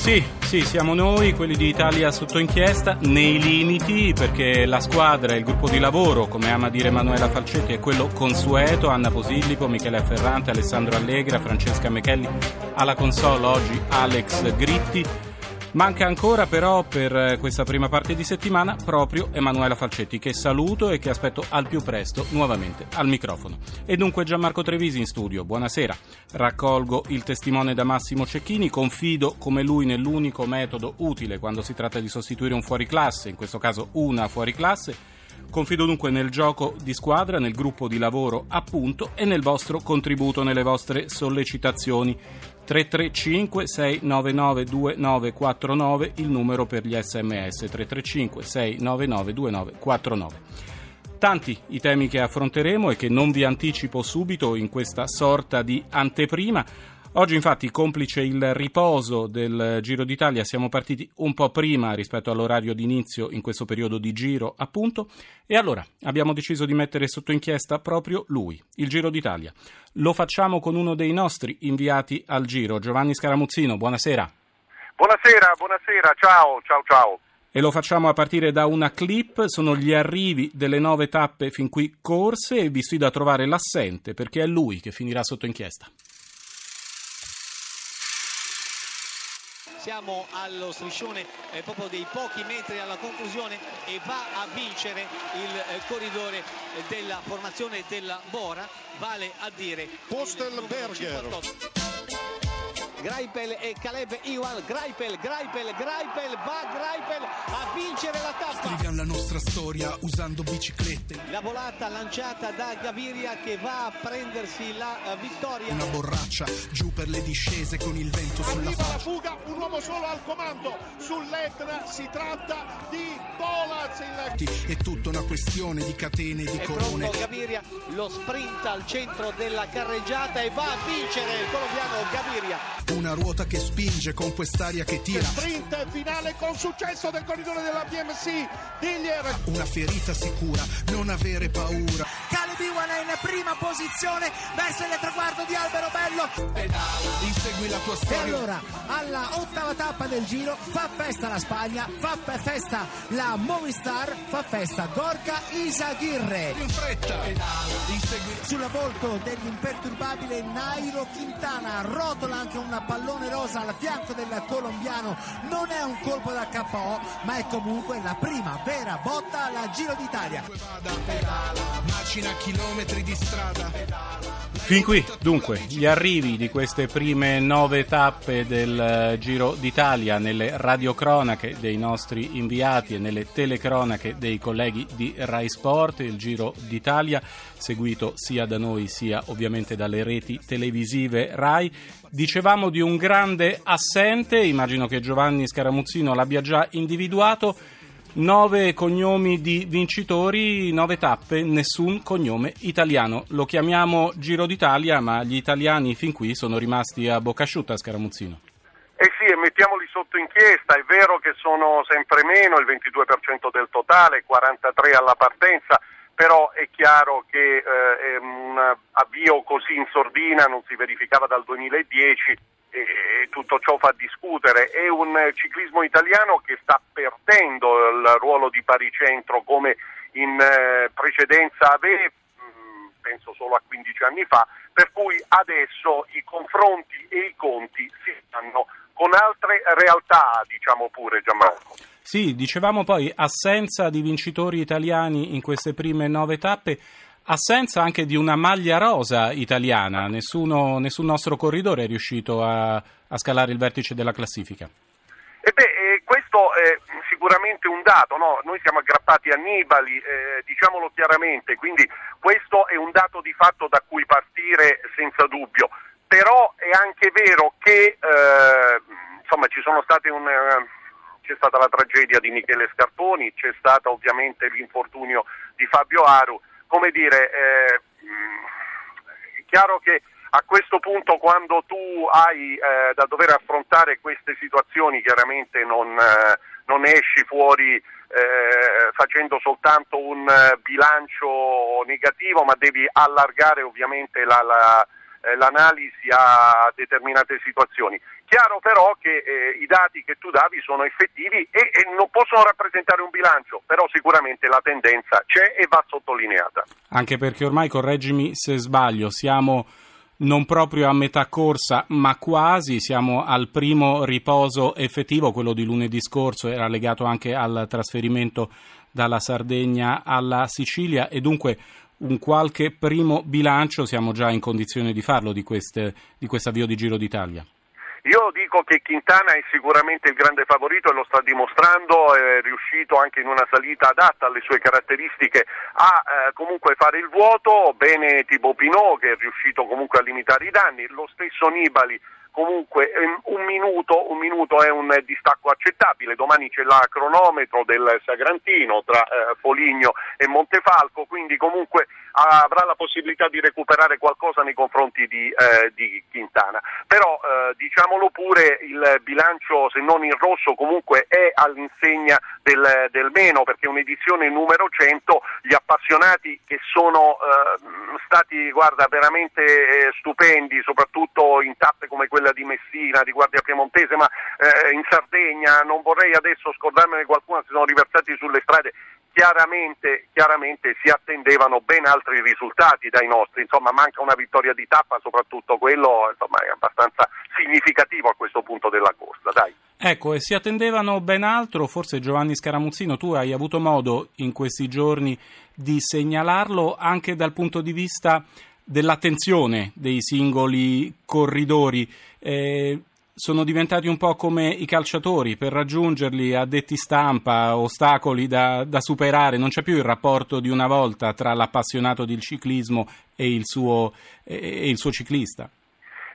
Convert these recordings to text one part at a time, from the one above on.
Sì, sì, siamo noi, quelli di Italia sotto inchiesta, nei limiti, perché la squadra, il gruppo di lavoro, come ama dire Emanuela Falcetti, è quello consueto, Anna Posillipo, Michele Ferrante, Alessandro Allegra, Francesca Mechelli, alla console oggi Alex Gritti. Manca ancora però per questa prima parte di settimana proprio Emanuela Falcetti che saluto e che aspetto al più presto nuovamente al microfono. E dunque Gianmarco Trevisi in studio, buonasera. Raccolgo il testimone da Massimo Cecchini, confido come lui nell'unico metodo utile quando si tratta di sostituire un fuoriclasse, in questo caso una fuoriclasse. Confido dunque nel gioco di squadra, nel gruppo di lavoro appunto e nel vostro contributo, nelle vostre sollecitazioni. 335 699 2949 il numero per gli sms 335 699 2949 Tanti i temi che affronteremo e che non vi anticipo subito in questa sorta di anteprima Oggi infatti, complice il riposo del Giro d'Italia, siamo partiti un po' prima rispetto all'orario di inizio in questo periodo di giro, appunto, e allora abbiamo deciso di mettere sotto inchiesta proprio lui, il Giro d'Italia. Lo facciamo con uno dei nostri inviati al Giro, Giovanni Scaramuzzino, buonasera. Buonasera, buonasera, ciao, ciao, ciao. E lo facciamo a partire da una clip, sono gli arrivi delle nove tappe fin qui corse e vi sfido a trovare l'assente perché è lui che finirà sotto inchiesta. Siamo allo striscione eh, proprio dei pochi metri alla conclusione e va a vincere il eh, corridore eh, della formazione della Bora, vale a dire Postelberger. Greipel e Caleb Iwan, Greipel, Greipel, Greipel, va Greipel a vincere la tappa. Scriviamo la nostra storia usando biciclette. La volata lanciata da Gaviria che va a prendersi la uh, vittoria. Una borraccia giù per le discese con il vento sulla Arriva faccia. la fuga, un uomo solo al comando. Sull'Etna si tratta di Polaz. È tutta una questione di catene e di È corone. pronto Gaviria, lo sprint al centro della carreggiata e va a vincere il colombiano Gaviria. Una ruota che spinge con quest'aria che tira. Sprint finale con successo del corridore della BMC. Diglier. Una ferita sicura, non avere paura. In prima posizione verso il traguardo di Albero Bello. Insegui la tua E storia. allora, alla ottava tappa del giro, fa festa la Spagna, fa festa la Movistar, fa festa Gorka Isaguirre. In fretta. Insegui Sulla volto dell'imperturbabile Nairo Quintana, rotola anche un pallone rosa al fianco del colombiano. Non è un colpo da KO, ma è comunque la prima vera botta alla Giro d'Italia. pedala. Macina chilometri di strada. Fin qui, dunque, gli arrivi di queste prime nove tappe del eh, Giro d'Italia nelle radiocronache dei nostri inviati e nelle telecronache dei colleghi di Rai Sport, il Giro d'Italia, seguito sia da noi sia ovviamente dalle reti televisive Rai. Dicevamo di un grande assente, immagino che Giovanni Scaramuzzino l'abbia già individuato. Nove cognomi di vincitori, nove tappe, nessun cognome italiano. Lo chiamiamo Giro d'Italia, ma gli italiani fin qui sono rimasti a bocca asciutta, Scaramuzzino. Eh sì, e mettiamoli sotto inchiesta, è vero che sono sempre meno, il 22% del totale, 43 alla partenza, però è chiaro che eh, è un avvio così in sordina non si verificava dal 2010 e tutto ciò fa discutere. È un ciclismo italiano che sta perdendo il ruolo di baricentro come in eh, precedenza aveva, mh, penso solo a 15 anni fa, per cui adesso i confronti e i conti si fanno con altre realtà, diciamo pure Gianmarco. Sì, dicevamo poi assenza di vincitori italiani in queste prime nove tappe, assenza anche di una maglia rosa italiana, nessuno, nessun nostro corridore è riuscito a, a scalare il vertice della classifica. E beh, eh, questo è sicuramente un dato, no? noi siamo aggrappati a Nibali, eh, diciamolo chiaramente, quindi questo è un dato di fatto da cui partire senza dubbio, però è anche vero che eh, insomma, un, eh, c'è stata la tragedia di Michele Scarponi, c'è stato ovviamente l'infortunio di Fabio Aru, come dire, eh, mh, è chiaro che a questo punto quando tu hai eh, da dover affrontare queste situazioni chiaramente non, eh, non esci fuori eh, facendo soltanto un eh, bilancio negativo ma devi allargare ovviamente la, la, eh, l'analisi a determinate situazioni. Chiaro però che eh, i dati che tu davi sono effettivi e, e, non possono rappresentare un bilancio, però sicuramente la tendenza c'è e va sottolineata. Anche perché ormai, correggimi se sbaglio, siamo non proprio a metà corsa, ma quasi, siamo al primo riposo effettivo, quello di lunedì scorso era legato anche al trasferimento dalla Sardegna alla Sicilia e dunque un qualche primo bilancio siamo già in condizione di farlo di, queste, di questo avvio di Giro d'Italia. Io dico che Quintana è sicuramente il grande favorito e lo sta dimostrando, è riuscito anche in una salita adatta alle sue caratteristiche a eh, comunque fare il vuoto, bene tipo Pinot che è riuscito comunque a limitare i danni, lo stesso Nibali comunque ehm, un minuto, un minuto, è un distacco accettabile, domani c'è la cronometro del Sagrantino tra eh, Foligno e Montefalco, quindi comunque avrà la possibilità di recuperare qualcosa nei confronti di, eh, di Quintana. Però eh, diciamolo pure, il bilancio se non in rosso comunque è all'insegna del, del meno perché un'edizione numero 100, gli appassionati che sono eh, stati guarda, veramente eh, stupendi, soprattutto in tappe come quella di Messina, di Guardia Piemontese, ma eh, in Sardegna, non vorrei adesso scordarmene qualcuno, si sono riversati sulle strade chiaramente, chiaramente, si attendevano ben altri risultati dai nostri, insomma manca una vittoria di tappa, soprattutto quello insomma, è abbastanza significativo a questo punto della corsa. Dai. Ecco, e si attendevano ben altro, forse Giovanni Scaramuzzino, tu hai avuto modo in questi giorni di segnalarlo anche dal punto di vista dell'attenzione dei singoli corridori. Eh, sono diventati un po' come i calciatori, per raggiungerli a stampa, ostacoli da, da, superare, non c'è più il rapporto di una volta tra l'appassionato del ciclismo e il suo, e il suo ciclista.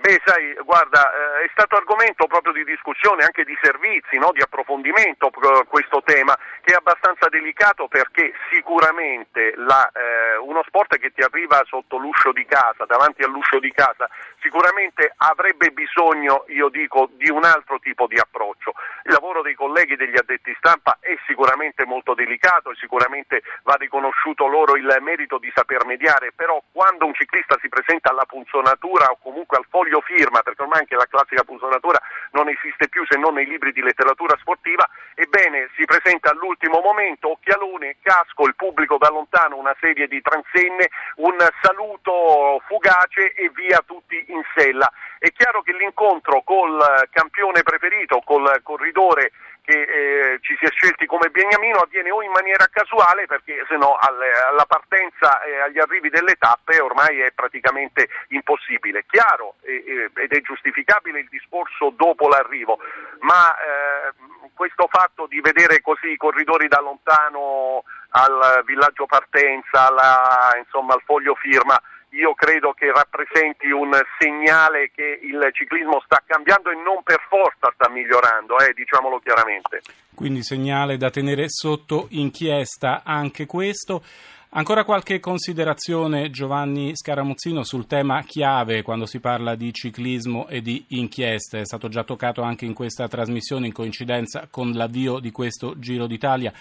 Beh, sai, guarda, eh, è stato argomento proprio di discussione, anche di servizi, no? di approfondimento questo tema, che è abbastanza delicato perché sicuramente la, eh, uno sport che ti arriva sotto l'uscio di casa, davanti all'uscio di casa, sicuramente avrebbe bisogno, io dico, di un altro tipo di approccio. Il lavoro dei colleghi degli addetti stampa è sicuramente molto delicato e sicuramente va riconosciuto loro il merito di saper mediare, però quando un ciclista si presenta alla punzonatura o comunque al foglio foglio firma, perché ormai anche la classica punzonatura non esiste più se non nei libri di letteratura sportiva, ebbene si presenta all'ultimo momento, occhialone, casco, il pubblico da lontano, una serie di transenne, un saluto fugace e via tutti in sella. È chiaro che l'incontro col campione preferito, col corridore che eh, ci si è scelti come Beniamino avviene o in maniera casuale perché se no alla partenza e agli arrivi delle tappe ormai è praticamente impossibile. Chiaro eh, ed è giustificabile il discorso dopo l'arrivo, ma eh, questo fatto di vedere così i corridori da lontano al villaggio partenza, alla, insomma, al foglio firma, io credo che rappresenti un segnale che il ciclismo sta cambiando e non per forza sta migliorando, eh, diciamolo chiaramente. Quindi segnale da tenere sotto inchiesta anche questo. Ancora qualche considerazione, Giovanni Scaramuzzino, sul tema chiave quando si parla di ciclismo e di inchieste. È stato già toccato anche in questa trasmissione in coincidenza con l'avvio di questo Giro d'Italia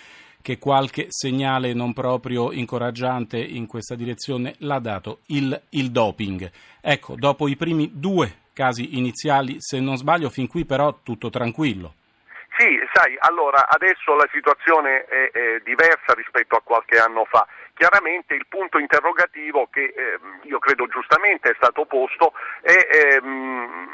che qualche segnale non proprio incoraggiante in questa direzione l'ha dato il, il doping. Ecco, dopo i primi due casi iniziali, se non sbaglio, fin qui però tutto tranquillo. Sì, sai, allora adesso la situazione è, è, diversa rispetto a qualche anno fa. Chiaramente il punto interrogativo che eh, io credo giustamente è stato posto è, ehm,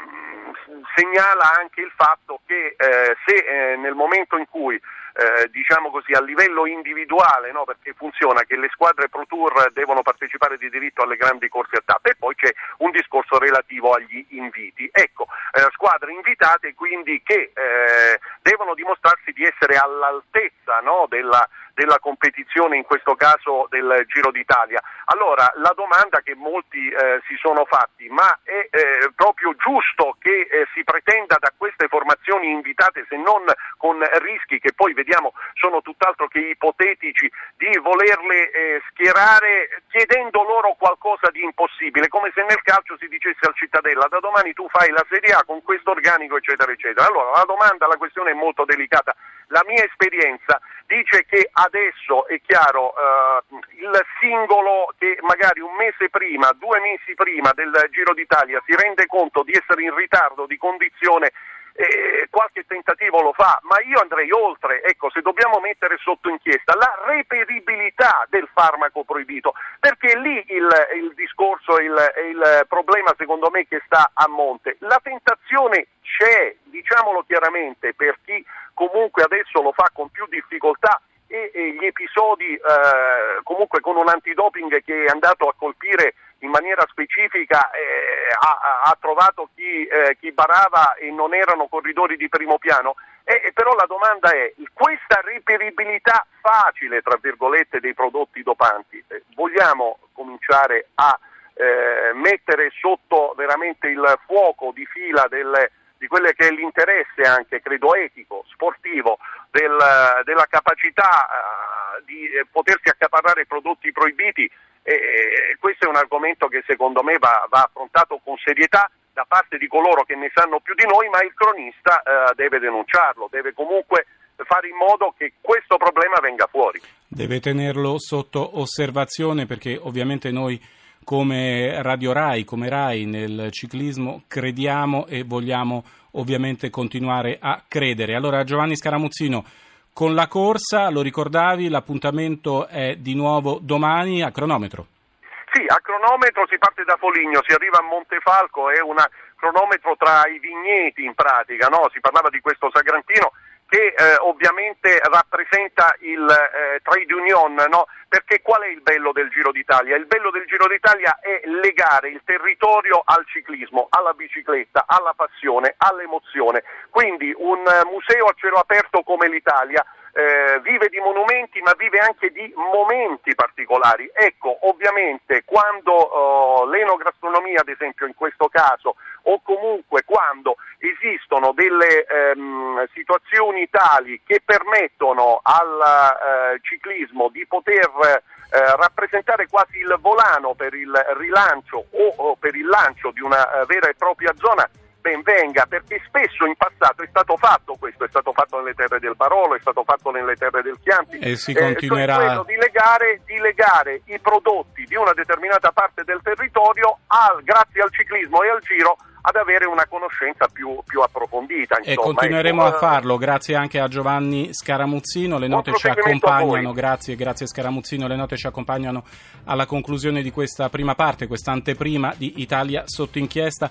segnala anche il fatto che eh, se eh, nel momento in cui eh, diciamo così, a livello individuale, no? perché funziona che le squadre Pro Tour devono partecipare di diritto alle grandi corse a tappe e poi c'è un discorso relativo agli inviti. Ecco, eh, squadre invitate quindi che eh, devono dimostrarsi di essere all'altezza no? della della competizione, in questo caso del Giro d'Italia. Allora, la domanda che molti eh, si sono fatti, ma è eh, proprio giusto che eh, si pretenda da queste formazioni invitate, se non con rischi che poi vediamo sono tutt'altro che ipotetici, di volerle eh, schierare chiedendo loro qualcosa di impossibile, come se nel calcio si dicesse al cittadella da domani tu fai la Serie A con questo organico, eccetera, eccetera. Allora, la domanda, la questione è molto delicata la mia esperienza dice che adesso è chiaro eh, il singolo che magari un mese prima, due mesi prima del Giro d'Italia si rende conto di essere in ritardo di condizione eh, qualche tentativo lo fa, ma io andrei oltre, ecco, se dobbiamo mettere sotto inchiesta la reperibilità del farmaco proibito, perché lì il, il discorso, il, il problema secondo me che sta a monte. La tentazione c'è, diciamolo chiaramente, per chi comunque adesso lo fa con più difficoltà e, e gli episodi eh, comunque con un antidoping che è andato a colpire in maniera specifica eh, ha, ha, trovato chi, eh, chi, barava e non erano corridori di primo piano. Eh, però la domanda è, questa reperibilità facile, tra virgolette, dei prodotti dopanti, eh, vogliamo cominciare a eh, mettere sotto veramente il fuoco di fila del, di quello che è l'interesse anche, credo, etico, sportivo, del, della capacità uh, di eh, potersi accaparrare prodotti proibiti e questo è un argomento che secondo me va, va, affrontato con serietà da parte di coloro che ne sanno più di noi, ma il cronista eh, deve denunciarlo, deve comunque fare in modo che questo problema venga fuori. Deve tenerlo sotto osservazione perché ovviamente noi come Radio Rai, come Rai nel ciclismo crediamo e vogliamo ovviamente continuare a credere. Allora Giovanni Scaramuzzino con la corsa, lo ricordavi, l'appuntamento è di nuovo domani a cronometro. Sì, a cronometro si parte da Foligno, si arriva a Montefalco, è un cronometro tra i vigneti in pratica, no? si parlava di questo Sagrantino eh, ovviamente rappresenta il eh, trade union, no? perché qual è il bello del Giro d'Italia? Il bello del Giro d'Italia è legare il territorio al ciclismo, alla bicicletta, alla passione, all'emozione. Quindi un uh, museo a cielo aperto come l'Italia eh, vive di monumenti ma vive anche di momenti particolari. Ecco, ovviamente quando oh, l'enogastronomia, ad esempio in questo caso, o comunque quando esistono delle ehm, situazioni tali che permettono al eh, ciclismo di poter eh, rappresentare quasi il volano per il rilancio o, o per il lancio di una eh, vera e propria zona, ben venga, perché spesso in passato è stato fatto questo, è stato fatto nelle terre del Barolo, è stato fatto nelle terre del Chianti. E si continuerà. Eh, di, legare, di legare, i prodotti di una determinata parte del territorio al, grazie al ciclismo e al giro ad avere una conoscenza più, più approfondita. Insomma. E continueremo ecco, a farlo, grazie anche a Giovanni Scaramuzzino, le note ci accompagnano, grazie, grazie Scaramuzzino, le note ci accompagnano alla conclusione di questa prima parte, questa anteprima di Italia sotto inchiesta.